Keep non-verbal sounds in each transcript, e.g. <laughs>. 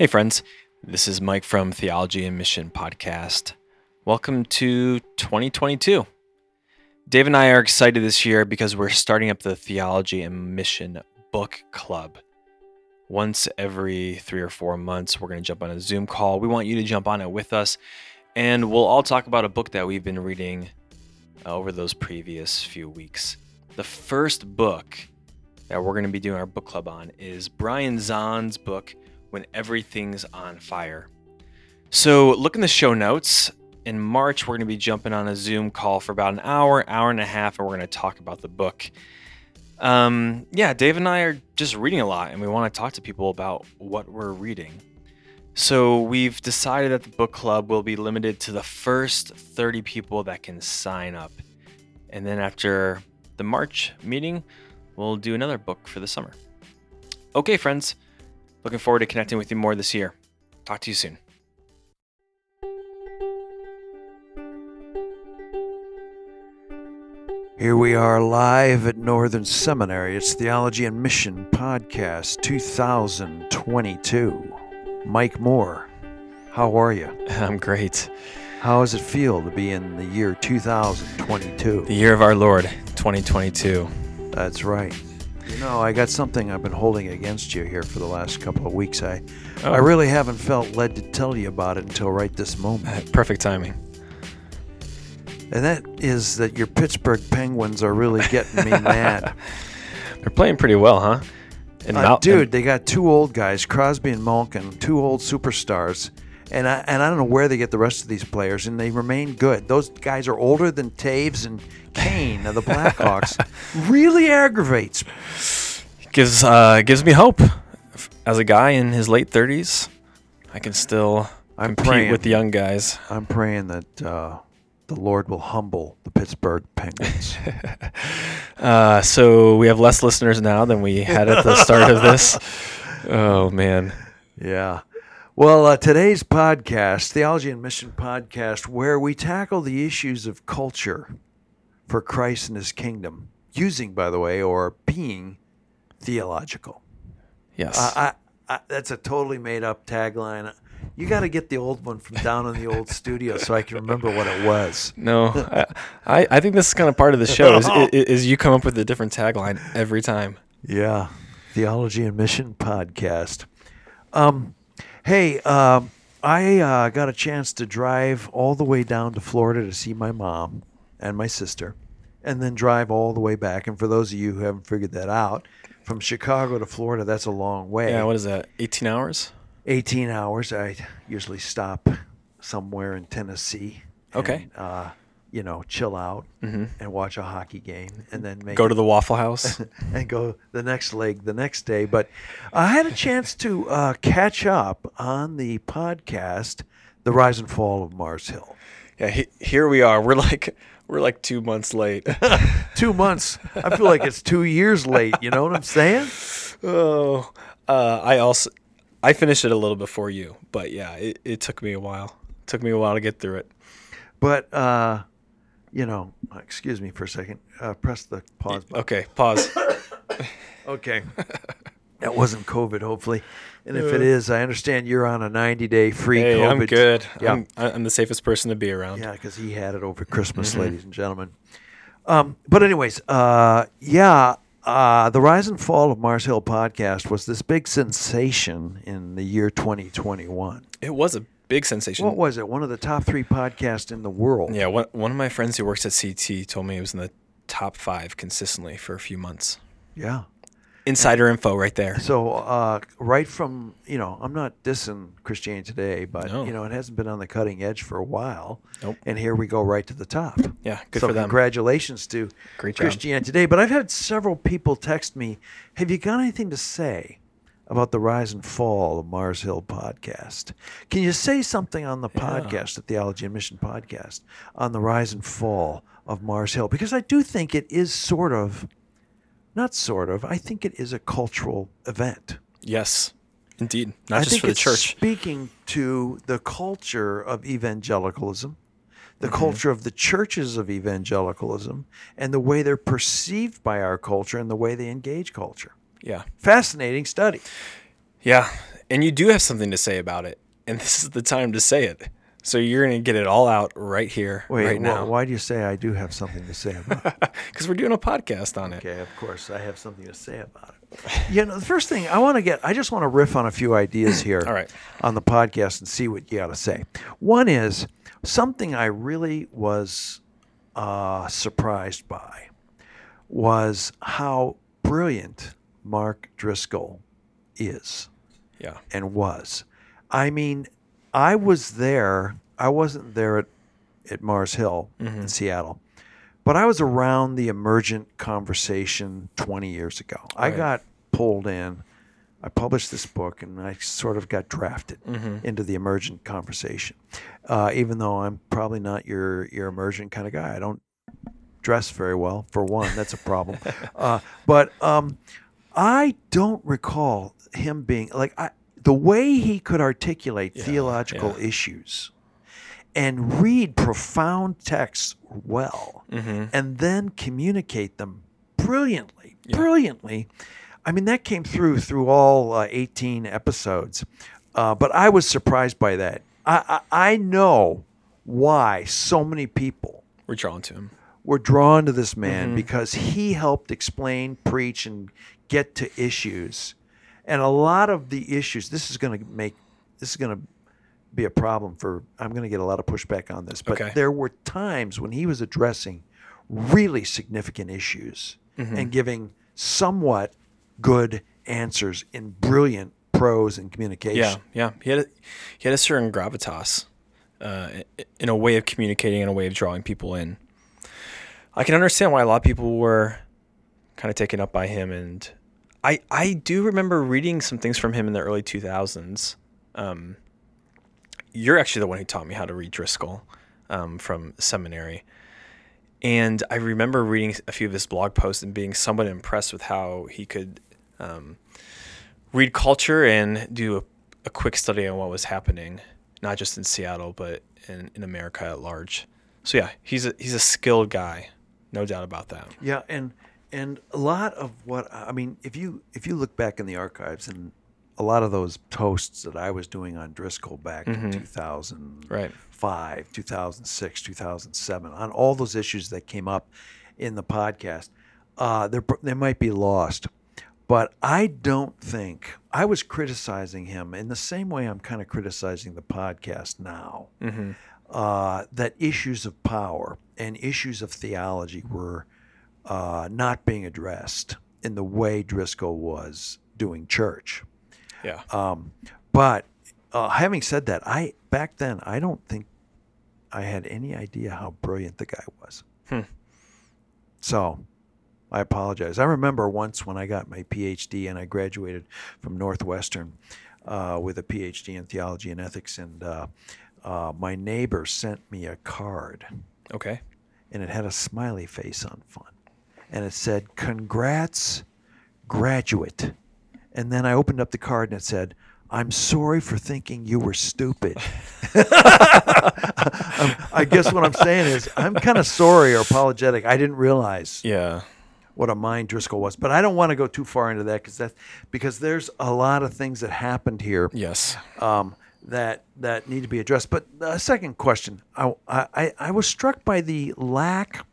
Hey, friends. This is Mike from Theology and Mission Podcast. Welcome to 2022. Dave and I are excited this year because we're starting up the Theology and Mission Book Club. Once every three or four months, we're going to jump on a Zoom call. We want you to jump on it with us, and we'll all talk about a book that we've been reading uh, over those previous few weeks. The first book that we're going to be doing our book club on is Brian Zahnd's book, When Everything's on Fire. So, look in the show notes. In March, we're going to be jumping on a Zoom call for about an hour, hour and a half, and we're going to talk about the book. Um, yeah, Dave and I are just reading a lot, and we want to talk to people about what we're reading. So, we've decided that the book club will be limited to the first 30 people that can sign up. And then after the March meeting, we'll do another book for the summer. Okay, friends, looking forward to connecting with you more this year. Talk to you soon. Here we are live at Northern Seminary. It's Theology and Mission Podcast 2022. Mike Moore, how are you? <laughs> I'm great. How does it feel to be in the year 2022? The year of our Lord, 2022. That's right. You know, I got something I've been holding against you here for the last couple of weeks. I, Oh. I really haven't felt led to tell you about it until right this moment. Perfect timing. And that is that your Pittsburgh Penguins are really getting me <laughs> mad. They're playing pretty well, huh? And Uh, Mal- dude, they got two old guys, Crosby and Malkin, two old superstars, and I and I don't know where they get the rest of these players, and they remain good. Those guys are older than Toews and Kane of the Blackhawks. <laughs> really aggravates. me. gives uh, gives me hope. As a guy in his late 30s, I can still I'm compete praying. with the young guys. I'm praying that uh, the Lord will humble the Pittsburgh Penguins. <laughs> Uh, so we have less listeners now than we had at the start of this. <laughs> Oh man. yeah. Well, uh, today's podcast, Theology and Mission Podcast, where we tackle the issues of culture for Christ and His kingdom, using, by the way, or being theological. Yes. I, I, I, that's a totally made up tagline. You got to get the old one from down in the old <laughs> studio so I can remember what it was. no, I, I I think this is kind of part of the show. Is, <laughs> is, is you come up with a different tagline every time. Yeah, Theology and Mission podcast. Um, hey, um, I uh, got a chance to drive all the way down to Florida to see my mom and my sister, and then drive all the way back. And for those of you who haven't figured that out, from Chicago to Florida, that's a long way. Yeah. What is that? 18 hours? 18 hours. I usually stop somewhere in Tennessee. Okay. and, uh, you know, chill out and watch a hockey game, and then make Go to the Waffle House. <laughs> and go the next leg the next day. But I had a chance to uh, catch up on the podcast, "The Rise and Fall of Mars Hill." yeah. He, here we are. We're like we're like two months late. <laughs> Two months. I feel like it's two years late. You know what I'm saying? oh. Uh, I also I finished it a little before you, but yeah, it, it took me a while. It took me a while to get through it. But uh, you know, excuse me for a second. Uh, press the pause button. Okay. Pause. <laughs> Okay. That wasn't COVID, hopefully. And if it is, I understand you're on a 90 day free Hey, COVID. I'm good. Yeah. I'm, I'm the safest person to be around. Yeah, because he had it over Christmas, ladies and gentlemen. Um, but anyways, uh, yeah, uh, the rise and fall of Mars Hill podcast was this big sensation in the year 2021. It was a big sensation. What was it? One of the top three podcasts in the world. Yeah, one, one of my friends who works at CT told me it was in the top five consistently for a few months. Yeah. Insider info right there. So uh, right from you know, I'm not dissing Christianity Today, but No. you know, it hasn't been on the cutting edge for a while. Nope. And here we go right to the top. Yeah, good so for them. congratulations to Great job. Christianity Today. But I've had several people text me, "Have you got anything to say about the rise and fall of Mars Hill podcast? Can you say something on the podcast, the Theology and Mission podcast, on the rise and fall of Mars Hill? Because I do think it is sort of, not sort of, I think it is a cultural event. Yes, indeed. Not I just for the it's church. speaking to the culture of evangelicalism, the Mm-hmm. culture of the churches of evangelicalism, and the way they're perceived by our culture and the way they engage culture. Yeah. Fascinating study. Yeah. and you do have something to say about it, and <laughs> this is the time to say it. So you're going to get it all out right here, Wait, right wh- now, why do you say I do have something to say about it? <laughs> because we're doing a podcast on it. Okay, of course, I have something to say about it. You know, the first thing I want to get, I just want to riff on a few ideas <clears throat> here All right. on the podcast and see what you got to say. One is something I really was uh, surprised by was how brilliant Mark Driscoll is Yeah. and was. I mean, I was there. I wasn't there at, at Mars Hill in Seattle, but I was around the emergent conversation 20 years ago. I got pulled in. I published this book and I sort of got drafted into the emergent conversation. Uh, even though I'm probably not your, your emergent kind of guy. I don't dress very well, for one. That's a problem. <laughs> uh, but um, I don't recall him being like I, the way he could articulate theological yeah. issues and read profound texts well Mm-hmm. and then communicate them brilliantly, brilliantly. I mean, that came through through all uh, 18 episodes. Uh, but I was surprised by that. I, I, I know why so many people We're drawn to him. Were drawn to this man because he helped explain, preach, and get to issues. And a lot of the issues, this is going to make, this is going to be a problem for, I'm going to get a lot of pushback on this. But Okay. there were times when he was addressing really significant issues and giving somewhat good answers in brilliant prose and communication. Yeah, yeah. He had a, he had a certain gravitas, uh, in a way of communicating and a way of drawing people in. I can understand why a lot of people were kind of taken up by him, and I I do remember reading some things from him in the early two thousands. Um, you're actually the one who taught me how to read Driscoll um, from seminary. And I remember reading a few of his blog posts and being somewhat impressed with how he could um, read culture and do a, a quick study on what was happening, not just in Seattle, but in, in America at large. So yeah, he's a, he's a skilled guy, no doubt about that. Yeah, and and a lot of what I mean, if you if you look back in the archives and a lot of those posts that I was doing on Driscoll back in 2005, Right. 2006, 2007, on all those issues that came up in the podcast, uh, they they might be lost. But I don't think I was criticizing him in the same way I'm kind of criticizing the podcast now. Uh, that issues of power and issues of theology were uh, not being addressed in the way Driscoll was doing church. Yeah. Um, but uh, having said that, I back then I don't think I had any idea how brilliant the guy was. Hmm. So I apologize. I remember once when I got my PhD and I graduated from Northwestern uh, with a PhD in theology and ethics, and uh, uh, my neighbor sent me a card, Okay. And it had a smiley face on front, and it said, "Congrats, graduate." And then I opened up the card and it said, I'm sorry for thinking you were stupid. <laughs> Um, I guess what I'm saying is I'm kind of sorry or apologetic. I didn't realize Yeah. what a mind Driscoll was, but I don't want to go too far into that because that because there's a lot of things that happened here Yes. um, that that need to be addressed. But a second question, I, I I was struck by the lack.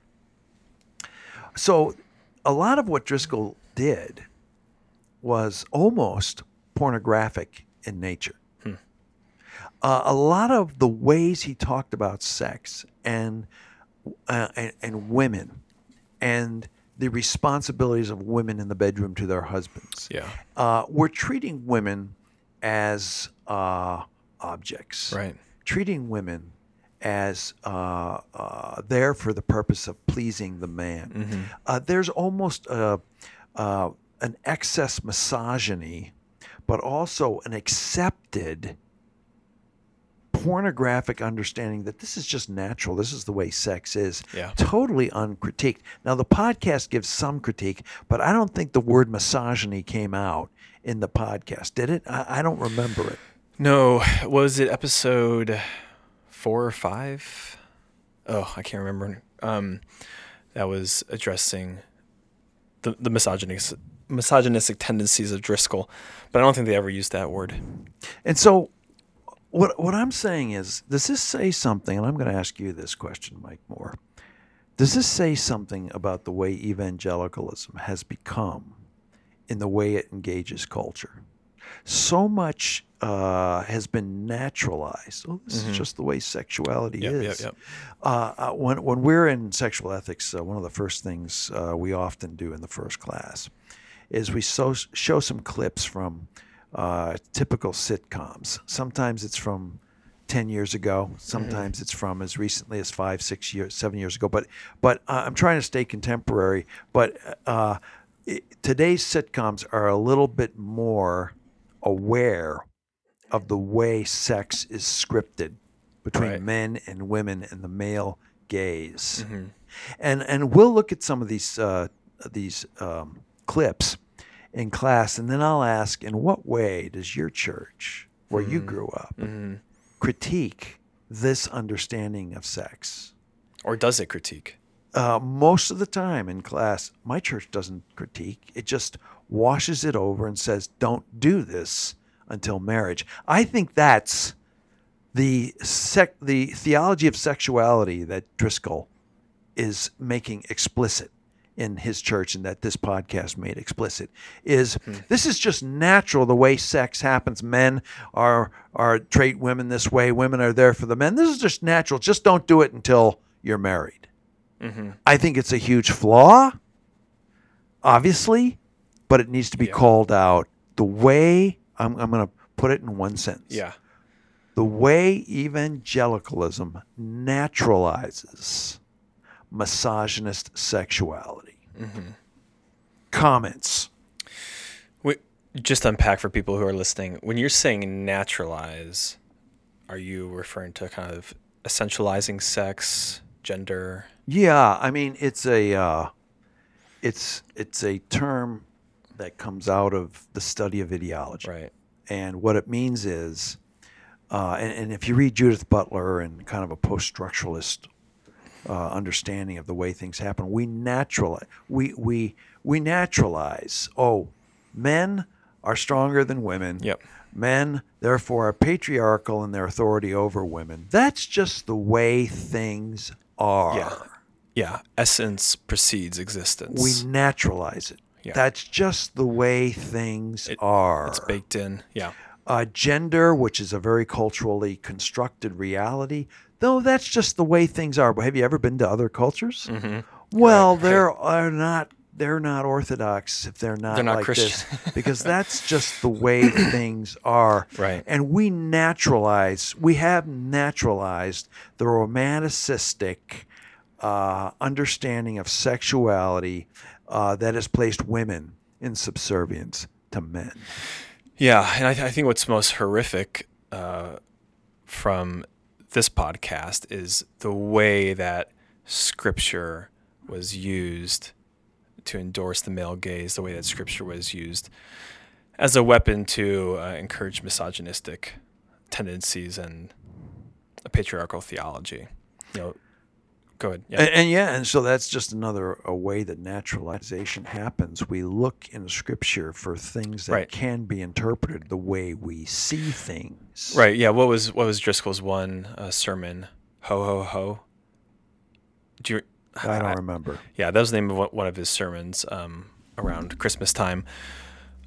So, a lot of what Driscoll did was almost pornographic in nature. Uh, a lot of the ways he talked about sex and, uh, and and women and the responsibilities of women in the bedroom to their husbands Yeah. uh, we're treating women as uh, objects, Right. Treating women as uh, uh, there for the purpose of pleasing the man. Uh, there's almost a, uh, an excess misogyny, but also an accepted pornographic understanding that this is just natural. This is the way sex is. Yeah. Totally uncritiqued. Now, the podcast gives some critique, but I don't think the word misogyny came out in the podcast. Did it? I, I don't remember it. No, was it episode four or five? Oh, I can't remember. Um, that was addressing the the misogyny misogynistic tendencies of Driscoll, but I don't think they ever used that word. And so, what what I'm saying is, does this say something? And I'm going to ask you this question, Mike Moore. Does this say something about the way evangelicalism has become in the way it engages culture? So much uh, has been naturalized. Oh, this is just the way sexuality Mm-hmm. Yep, yep, is. yep. Uh, uh, when when we're in sexual ethics, uh, one of the first things uh, we often do in the first class is we so, show some clips from uh, typical sitcoms. Sometimes it's from ten years ago. Sometimes it's from as recently as five, six years, seven years ago. But but I'm trying to stay contemporary. But uh, it, today's sitcoms are a little bit more aware of the way sex is scripted between Right. men and women and the male gaze. Mm-hmm. And and we'll look at some of these uh, these um, clips in class, and then I'll ask, in what way does your church, where you grew up, Mm-hmm. critique this understanding of sex? Or does it critique? Uh, most of the time in class, my church doesn't critique. It just washes it over and says, don't do this until marriage. I think that's the sec- the theology of sexuality that Driscoll is making explicit in his church and that this podcast made explicit is this is just natural the way sex happens. Men are are treat women this way. Women are there for the men. This is just natural. Just don't do it until you're married Mm-hmm. I think it's a huge flaw, obviously, but it needs to be Yeah. called out. The way, I'm, I'm going to put it in one sentence. Yeah. The way evangelicalism naturalizes misogynist sexuality. Mm-hmm. Comments. Wait, just unpack for people who are listening. When you're saying naturalize, are you referring to kind of essentializing sex, gender? Yeah, I mean it's a uh, it's it's a term that comes out of the study of ideology. Right. And what it means is, uh, and, and if you read Judith Butler and kind of a post structuralist uh, understanding of the way things happen, we naturalize, we, we, we naturalize, oh, men are stronger than women. Yep. Men, therefore, are patriarchal in their authority over women. That's just the way things are. Yeah. Yeah. Essence precedes existence. We naturalize it. Yeah. That's just the way things It- are. it's baked in. Yeah. uh, gender, which is a very culturally constructed reality. though that's just the way things are. But have you ever been to other cultures? Mm-hmm. Well, Right, they're are not they're not orthodox if they're not, They're not like Christian. this <laughs> because <laughs> that's just the way things are. Right. And we naturalize, we have naturalized the romanticistic uh, understanding of sexuality uh, that has placed women in subservience to men. Yeah, and I, th- I think what's most horrific uh, from this podcast is the way that scripture was used to endorse the male gaze, the way that scripture was used as a weapon to uh, encourage misogynistic tendencies and a patriarchal theology. You know, go ahead. Yeah. And, and yeah, and so that's just another a way that naturalization happens. We look in Scripture for things that Right. can be interpreted the way we see things. Right. Yeah. What was what was Driscoll's one uh, sermon? Ho ho ho. Do you? I don't remember. Yeah, that was the name of one- one of his sermons um, around Christmas time,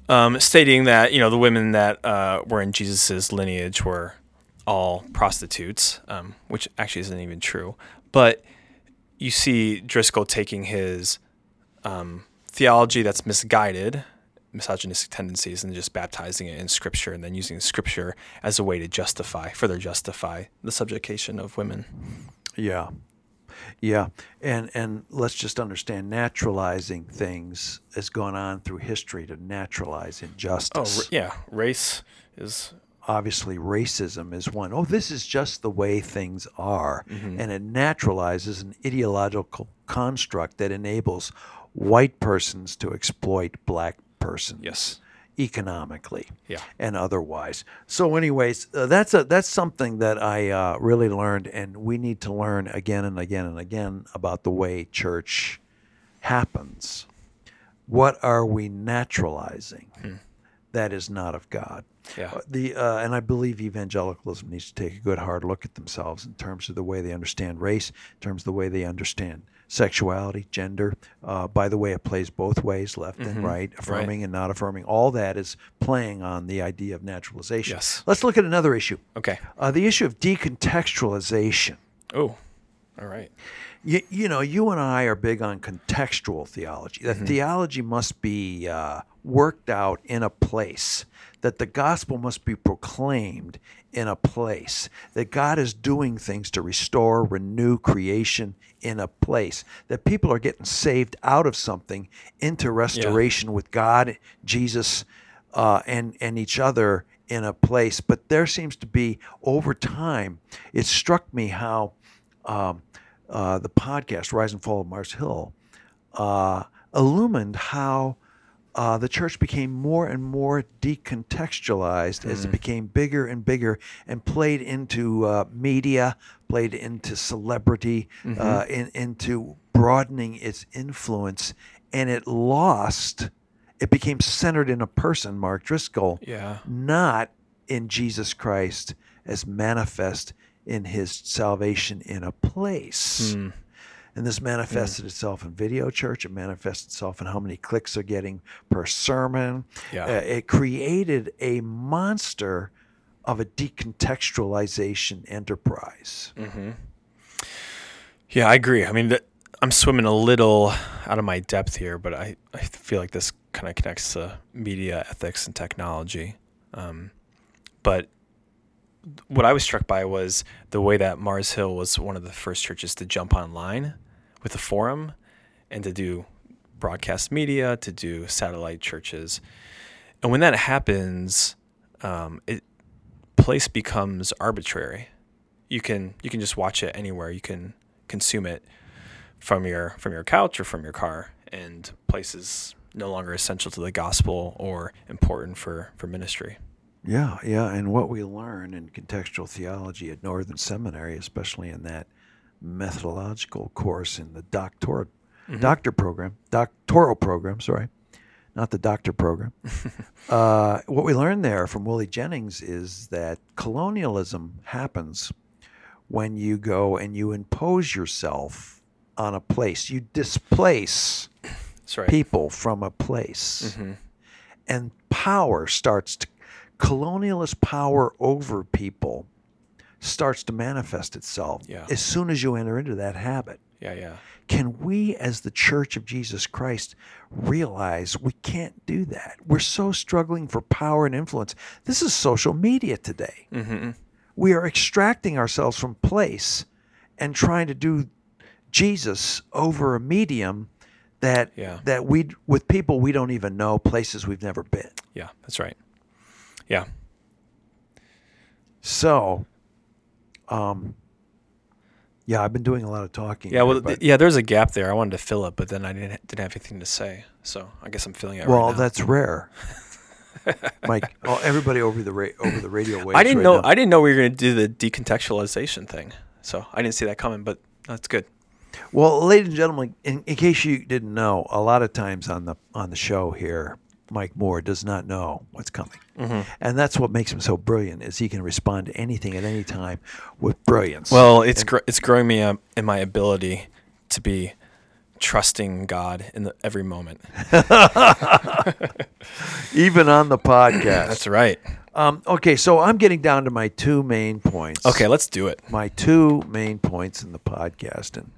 um, stating that you know the women that uh, were in Jesus's lineage were all prostitutes, um, which actually isn't even true. But you see Driscoll taking his um, theology that's misguided, misogynistic tendencies, and just baptizing it in Scripture, and then using Scripture as a way to justify, further justify the subjugation of women. Yeah. Yeah. And and let's just understand naturalizing things has gone on through history to naturalize Oh, injustice. r- yeah, race is Obviously racism is one. Oh, this is just the way things are. Mm-hmm. And it naturalizes an ideological construct that enables white persons to exploit black persons. yes, economically yeah. and otherwise. So, anyways, uh, that's a that's something that I uh, really learned, and we need to learn again and again and again about the way church happens. What are we naturalizing that is not of God? Yeah. Uh, The uh, and I believe evangelicalism needs to take a good hard look at themselves in terms of the way they understand race, in terms of the way they understand sexuality, gender. Uh, by the way, it plays both ways, left and right, affirming and not affirming. All that is playing on the idea of naturalization. Yes. Let's look at another issue. Okay. Uh, the issue of decontextualization. Oh, all right. You, you know, you and I are big on contextual theology. Mm-hmm. That theology must be uh, worked out in a place, that the gospel must be proclaimed in a place, that God is doing things to restore, renew creation in a place, that people are getting saved out of something into restoration with God, Jesus, uh, and, and each other in a place. But there seems to be, over time, it struck me how um, uh, the podcast Rise and Fall of Mars Hill uh, illumined how uh, the church became more and more decontextualized as it became bigger and bigger and played into uh, media, played into celebrity, uh, in, into broadening its influence, and it lost. It became centered in a person, Mark Driscoll, Yeah. not in Jesus Christ as manifest in his salvation in a place. Hmm. And this manifested itself in video church. It manifested itself in how many clicks they're getting per sermon. Yeah. Uh, it created a monster of a decontextualization enterprise. Yeah, I agree. I mean, th- I'm swimming a little out of my depth here, but I, I feel like this kind of connects to media ethics and technology. Um, but what I was struck by was the way that Mars Hill was one of the first churches to jump online with a forum and to do broadcast media, to do satellite churches. And when that happens, um, it place becomes arbitrary. You can you can just watch it anywhere. You can consume it from your from your couch or from your car, and place is no longer essential to the gospel or important for for ministry. Yeah, yeah. And what we learn in contextual theology at Northern Seminary, especially in that methodological course in the doctor doctor program, doctoral program, sorry, not the doctor program. <laughs> uh, what we learned there from Willie Jennings is that colonialism happens when you go and you impose yourself on a place. You displace right. people from a place. And power starts to, colonialist power over people starts to manifest itself Yeah. as soon as you enter into that habit. Yeah, yeah. Can we, as the Church of Jesus Christ, realize we can't do that? We're so struggling for power and influence. This is social media today. Mm-hmm. We are extracting ourselves from place and trying to do Jesus over a medium that Yeah. that we with people we don't even know, places we've never been. Yeah, that's right. Yeah. So, um, yeah, I've been doing a lot of talking. Yeah, here, well, but- yeah. There's a gap there. I wanted to fill it, but then I didn't didn't have anything to say. So I guess I'm filling it well, right now. that's rare. <laughs> Mike, oh, everybody over the ra- over the radio waves. I didn't right know. now. I didn't know we were going to do the decontextualization thing. So I didn't see that coming, but that's good. Well, ladies and gentlemen, in, in case you didn't know, a lot of times on the on the show here, Mike Moore does not know what's coming, Mm-hmm. and that's what makes him so brilliant. Is he can respond to anything at any time with brilliance. Well, it's gr- it's growing me up in my ability to be trusting God in the, every moment. <laughs> even on the podcast. That's right. Um, okay, so I'm getting down to my two main points. Okay, let's do it. my two main points in the podcast, and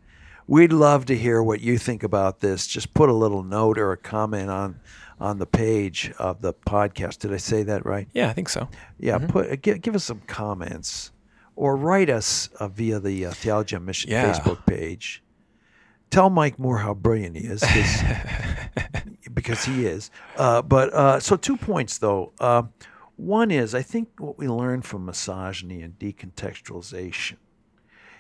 we'd love to hear what you think about this. Just put a little note or a comment on on the page of the podcast. Did I say that right? Yeah, I think so. Yeah, put uh, give, give us some comments or write us uh, via the uh, Theology on Mission Yeah. Facebook page. Tell Mike Moore how brilliant he is, <laughs> because he is. Uh, but uh, so two points though. Uh, one is I think what we learned from misogyny and decontextualization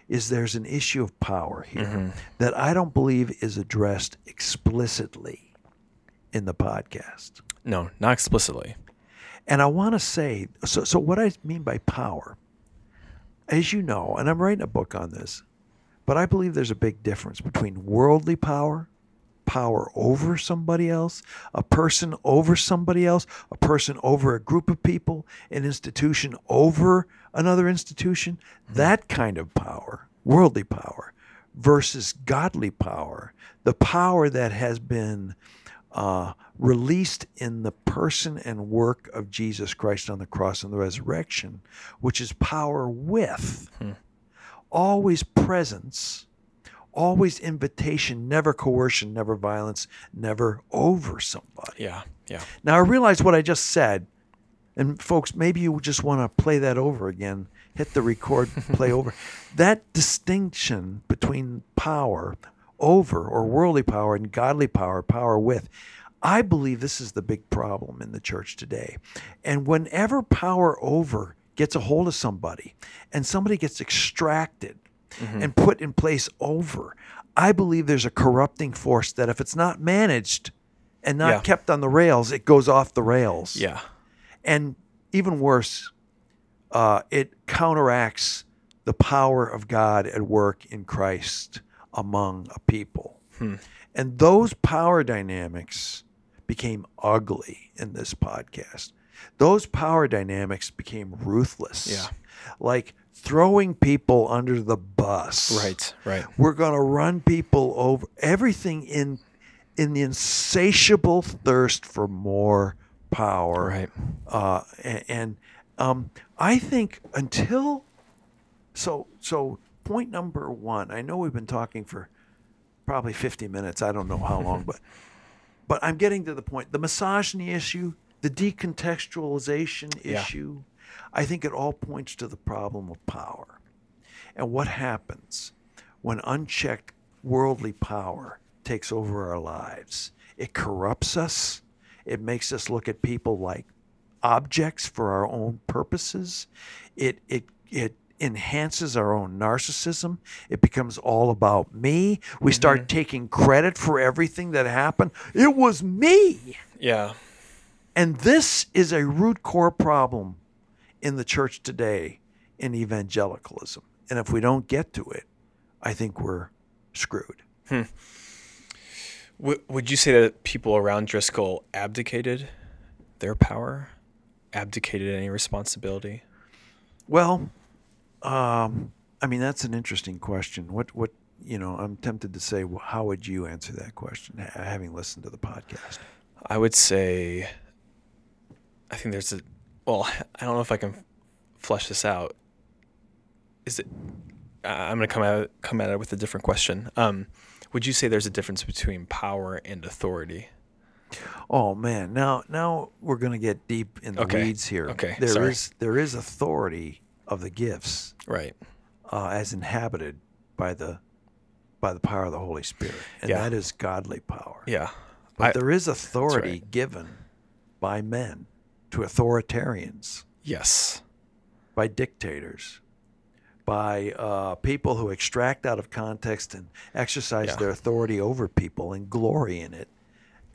is there's an issue of power here that I don't believe is addressed explicitly in the podcast. No, not explicitly. And I want to say so, so, what I mean by power, as you know, and I'm writing a book on this, but I believe there's a big difference between worldly power power over somebody else, a person over somebody else, a person over a group of people, an institution over another institution. Hmm. That kind of power, worldly power, versus godly power, the power that has been uh, released in the person and work of Jesus Christ on the cross and the resurrection, which is power with, always presence, always invitation, never coercion, never violence, never over somebody. Yeah. Yeah. Now I realize what I just said, and folks, maybe you just want to play that over again. Hit the record, play over. <laughs> That distinction between power over or worldly power and godly power, power with. I believe this is the big problem in the church today. And whenever power over gets a hold of somebody and somebody gets extracted and put in place over, I believe there's a corrupting force that if it's not managed and not Yeah. kept on the rails, it goes off the rails. Yeah. And even worse, uh, it counteracts the power of God at work in Christ among a people. And those power dynamics became ugly in this podcast. Those power dynamics became ruthless. Yeah. Like throwing people under the bus. Right. Right. We're going to run people over. Everything in in the insatiable thirst for more power. Right. Uh, and and um, I think until so so point number one. I know we've been talking for probably 50 minutes. I don't know how long, but <laughs> but I'm getting to the point. The misogyny issue, the decontextualization Yeah. issue, I think it all points to the problem of power. And what happens when unchecked worldly power takes over our lives? It corrupts us. It makes us look at people like objects for our own purposes. It it it enhances our own narcissism. It becomes all about me. We start mm-hmm. taking credit for everything that happened. It was me. Yeah. And this is a root core problem in the church today in evangelicalism. And if we don't get to it, I think we're screwed. Hmm. W- would you say that people around Driscoll abdicated their power, abdicated any responsibility? Well, um, I mean that's an interesting question. What what you know? I'm tempted to say, well, how would you answer that question, having listened to the podcast? I would say, I think there's a, well, <laughs> I don't know if I can flesh this out. Is it? I'm gonna come at it, come at it with a different question. Um, would you say there's a difference between power and authority? Oh man, now now we're gonna get deep in the Okay. weeds here. Okay, there is there is authority of the gifts Right. uh, as inhabited by the by the power of the Holy Spirit, and Yeah. that is godly power. Yeah. But I- there is authority right. given by men to authoritarians, yes. by dictators, by uh, people who extract out of context and exercise Yeah. their authority over people and glory in it.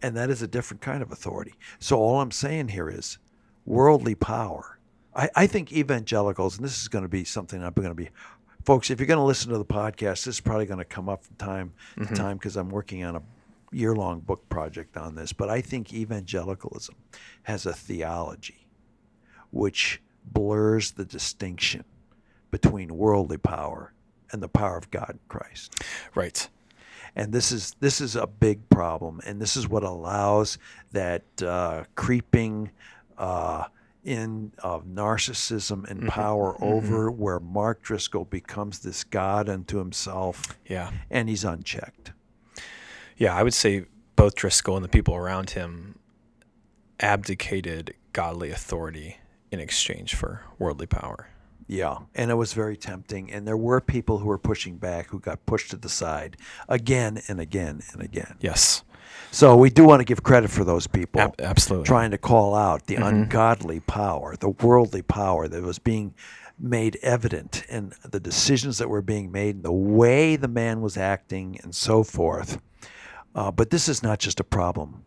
And that is a different kind of authority. So all I'm saying here is worldly power. I, I think evangelicals, and this is going to be something I'm going to be, folks, if you're going to listen to the podcast, this is probably going to come up from time to time because I'm working on a year long book project on this. But I think evangelicalism has a theology which blurs the distinction between worldly power and the power of God in Christ. Right. And this is this is a big problem, and this is what allows that uh, creeping uh, in of narcissism and mm-hmm. power mm-hmm. over, where Mark Driscoll becomes this god unto himself, Yeah. and he's unchecked. Yeah, I would say both Driscoll and the people around him abdicated godly authority in exchange for worldly power. Yeah, and it was very tempting. And there were people who were pushing back, who got pushed to the side again and again and again. Yes. So we do want to give credit for those people Ab- absolutely. trying to call out the ungodly power, the worldly power that was being made evident in the decisions that were being made, and the way the man was acting, and so forth. Uh, but this is not just a problem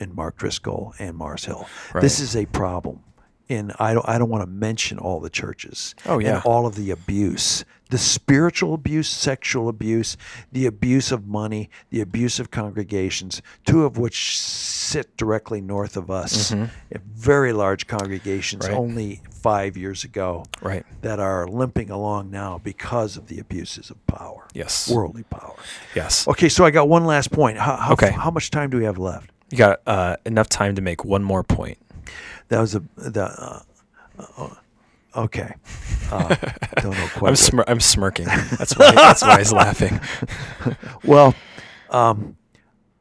in Mark Driscoll and Mars Hill. This is a problem in I don't I don't want to mention all the churches. Oh, yeah. And all of the abuse, the spiritual abuse, sexual abuse, the abuse of money, the abuse of congregations, two of which sit directly north of us. Very large congregations Right. only five years ago Right. that are limping along now because of the abuses of power. Yes. Worldly power. Yes. Okay, so I got one last point. How, how, Okay. how much time do we have left? You got uh, enough time to make one more point. That was a the. Uh, uh, okay, uh, <laughs> don't know quite. I'm smir- I'm smirking. That's why. that's why he's laughing. <laughs> well, um,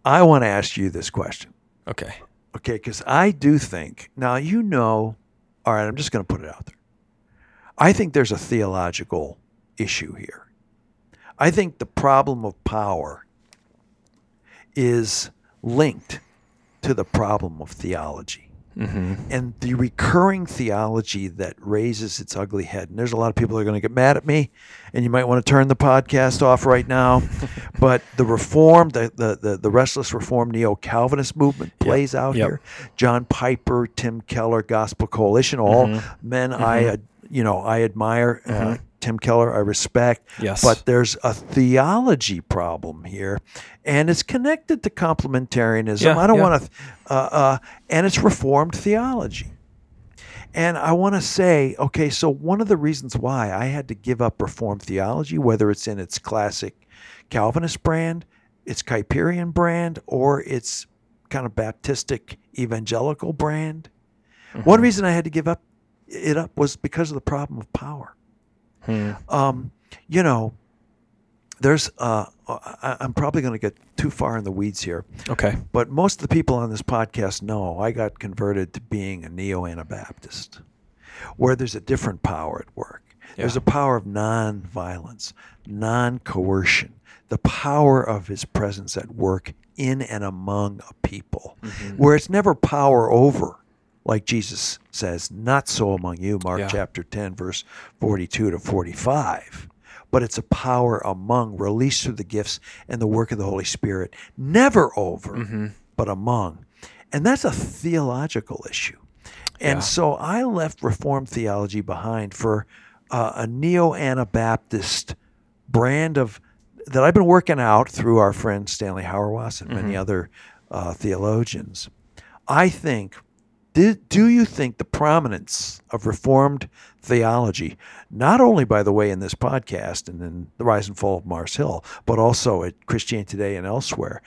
I want to ask you this question, Okay. okay? Because I do think now you know. All right, I'm just going to put it out there. I think there's a theological issue here. I think the problem of power is linked to the problem of theology. Mm-hmm. and the recurring theology that raises its ugly head. And there's a lot of people that are going to get mad at me, and you might want to turn the podcast off right now. <laughs> but the reform, the the the, the restless reform neo Calvinist movement plays out Yep. here. John Piper, Tim Keller, Gospel Coalition, all Mm-hmm. men I uh, you know I admire. Uh, Tim Keller, I respect. Yes. But there's a theology problem here, and it's connected to complementarianism. Yeah, I don't yeah. want to, uh, uh, and it's Reformed theology. And I want to say, okay, so one of the reasons why I had to give up Reformed theology, whether it's in its classic Calvinist brand, its Kuyperian brand, or its kind of Baptistic evangelical brand, one reason I had to give up it up was because of the problem of power Hmm. um, you know, there's, uh, I, I'm probably going to get too far in the weeds here, Okay. but most of the people on this podcast know I got converted to being a neo Anabaptist, where there's a different power at work. There's a power of non-violence, non-coercion, the power of his presence at work in and among a people, Mm-hmm. where it's never power over, like Jesus says, not so among you, Mark Yeah. chapter 10, verse 42 to 45. But it's a power among, released through the gifts and the work of the Holy Spirit, never over, Mm-hmm. but among. And that's a theological issue. And Yeah. so I left Reformed theology behind for uh, a neo Anabaptist brand of that I've been working out through our friend Stanley Hauerwas and many other uh, theologians. I think, do, do you think the prominence of Reformed theology, not only, by the way, in this podcast and in The Rise and Fall of Mars Hill, but also at Christianity Today and elsewhere,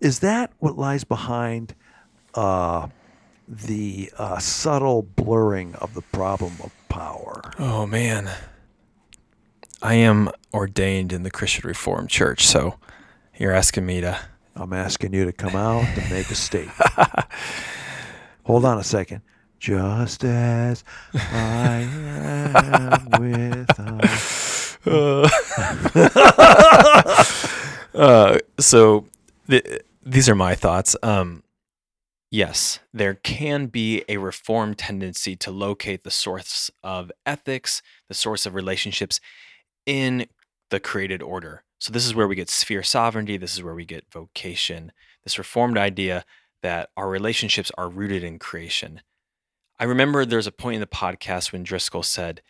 is that what lies behind uh, the uh, subtle blurring of the problem of power? Oh man. I am ordained in the Christian Reformed Church, so you're asking me to. I'm asking you to come out and make a statement. <laughs> Hold on a second. Just as I am <laughs> with <laughs> Uh, so th- these are my thoughts. Um, yes, there can be a reform tendency to locate the source of ethics, the source of relationships in the created order. So this is where we get sphere sovereignty. This is where we get vocation. This reformed idea that our relationships are rooted in creation. I remember there's a point in the podcast when Driscoll said,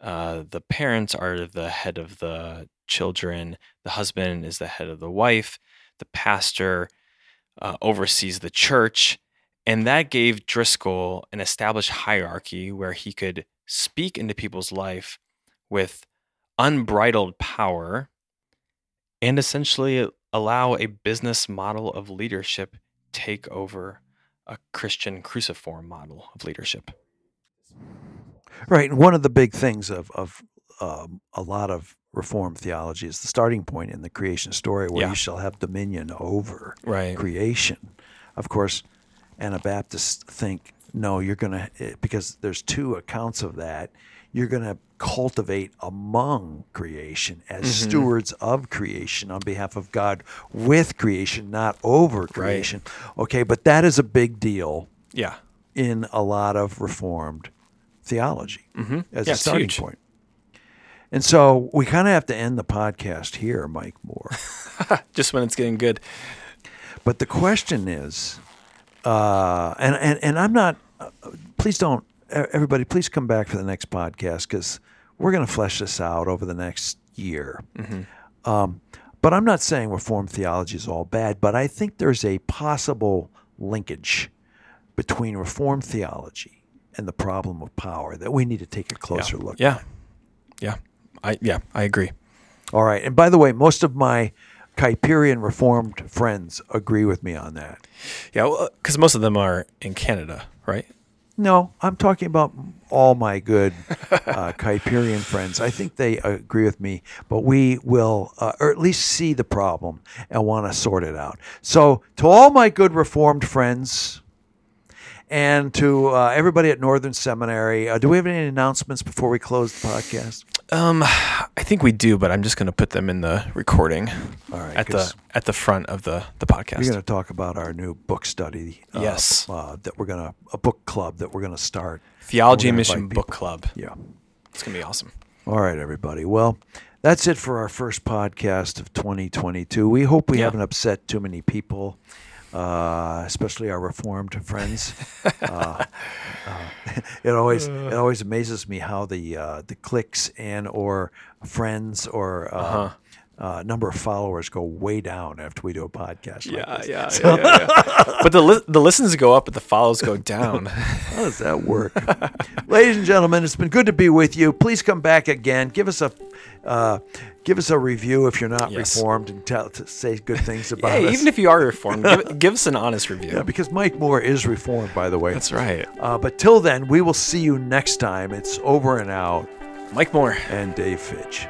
uh, the parents are the head of the children, the husband is the head of the wife, the pastor uh, oversees the church. And that gave Driscoll an established hierarchy where he could speak into people's life with unbridled power and essentially allow a business model of leadership take over a Christian cruciform model of leadership. Right. And one of the big things of, of um, a lot of Reformed theology is the starting point in the creation story where Yeah. you shall have dominion over Right. creation. Of course, Anabaptists think, no, you're going to, because there's two accounts of that, you're going to cultivate among creation as Mm-hmm. stewards of creation on behalf of God with creation, not over creation. Okay, but that is a big deal Yeah. in a lot of Reformed theology Mm-hmm. as Yeah, a starting huge. point. And so we kind of have to end the podcast here, Mike Moore. <laughs> Just when it's getting good. But the question is, uh, and, and, and I'm not, uh, please don't everybody, please come back for the next podcast because we're going to flesh this out over the next year. Um, but I'm not saying Reformed theology is all bad, but I think there's a possible linkage between Reformed theology and the problem of power that we need to take a closer look at. Yeah. Yeah. I yeah, I agree. All right. And by the way, most of my Kuyperian Reformed friends agree with me on that. Yeah, because most of them are in Canada, right? No, I'm talking about all my good uh, <laughs> Kuyperian friends. I think they agree with me, but we will, uh, or at least see the problem and want to sort it out. So, to all my good Reformed friends and to uh, everybody at Northern Seminary, uh, do we have any announcements before we close the podcast? Um, I think we do, but I'm just going to put them in the recording. All right, At the at the front of the the podcast. We're going to talk about our new book study. uh, Yes. uh, that we're going to a book club that we're going to start. Theology Mission Book. Club. Yeah. It's going to be awesome. All right, everybody. Well, that's it for our first podcast of 2022. We hope we Yeah. haven't upset too many people, uh, especially our Reformed friends. <laughs> uh, uh, <laughs> it always it always amazes me how the uh, the clicks and or friends or uh, Uh-huh. uh, number of followers go way down after we do a podcast. like Yeah, this. yeah, <laughs> yeah, yeah, yeah. But the li- the listens go up, but the follows go down. How does that work? Ladies and gentlemen, it's been good to be with you. Please come back again. Give us a uh, give us a review if you're not Yes. reformed and tell to say good things <laughs> about hey, us. even if you are reformed, give, <laughs> give us an honest review. yeah, because Mike Moore is reformed, by the way. That's right. Uh, but till then, we will see you next time. It's over and out. Mike Moore. And Dave Fitch.